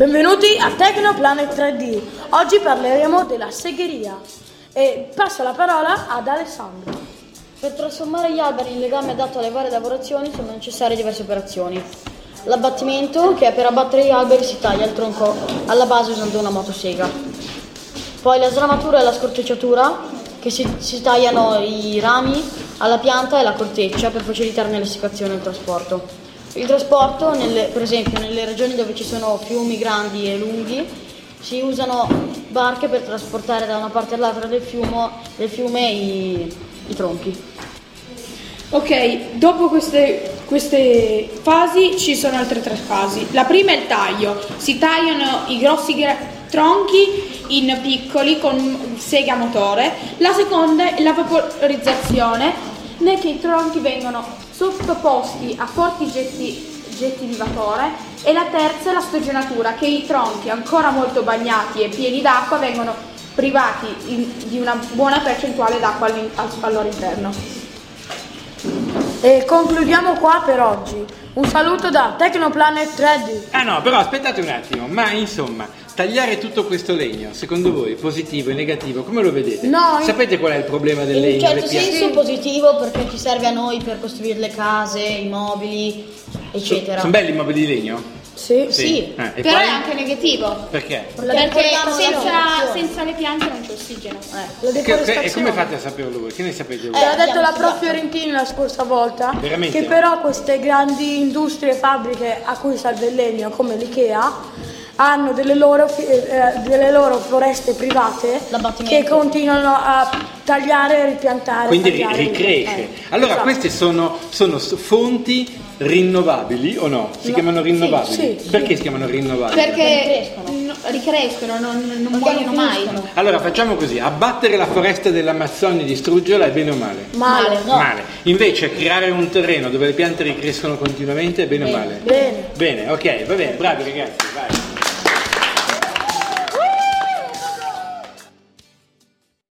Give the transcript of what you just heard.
Benvenuti a Tecnoplanet 3D. Oggi parleremo della segheria e passo la parola ad Alessandro. Per trasformare gli alberi in legame adatto alle varie lavorazioni sono necessarie diverse operazioni. L'abbattimento, che è per abbattere gli alberi si taglia il tronco alla base usando una motosega. Poi la sramatura e la scortecciatura, che si, si tagliano i rami alla pianta e la corteccia per facilitarne l'essiccazione e il trasporto. Il trasporto, nelle- per esempio nelle regioni dove ci sono fiumi grandi e lunghi, si usano barche per trasportare da una parte all'altra del, fiumo- del fiume i, i tronchi. Ok, dopo queste, queste fasi ci sono altre tre fasi. La prima è il taglio. Si tagliano i grossi gra- tronchi in piccoli con sega motore. La seconda è la vaporizzazione, né che i tronchi vengono sottoposti a forti getti, getti di vapore. E la terza è la stagionatura, che i tronchi ancora molto bagnati e pieni d'acqua vengono privati in- di una buona percentuale d'acqua all'in- al, al loro interno. E concludiamo qua per oggi. Un saluto da Tecnoplanet 3D. Ah no, però aspettate un attimo, ma insomma, tagliare tutto questo legno, secondo voi, positivo e negativo, come lo vedete? No, Sapete qual è il problema del In un legno? certo le piante? senso positivo perché ci serve a noi per costruire le case, i mobili, eccetera. Sono belli i mobili di legno? Sì. Sì, Eh, e Però poi? è anche negativo. Perché? Perché deportiamo senza, senza le piante non c'è ossigeno. La Che- e deforestazione. come fate a saperlo voi? Che ne sapete voi? Ce l'ha Eh, detto la prof. Fiorentini la scorsa volta Veramente? che però queste grandi industrie e fabbriche a cui serve il legno come l'IKEA hanno delle loro, fi- eh, delle loro foreste private che continuano a tagliare e ripiantare. Quindi tagliare, ricresce. eh, Allora, esatto. queste sono, sono fonti rinnovabili o no? Si No, chiamano rinnovabili? sì, sì, Perché si chiamano rinnovabili? Perché ricrescono. no- ricrescono, non, non muoiono mai. Allora facciamo così, abbattere la foresta dell'Amazzonia e distruggerla è bene o male? Male. No. Male. Invece creare un terreno dove le piante ricrescono continuamente è bene o male? Bene. Bene, ok, va bene, bravi ragazzi, vai.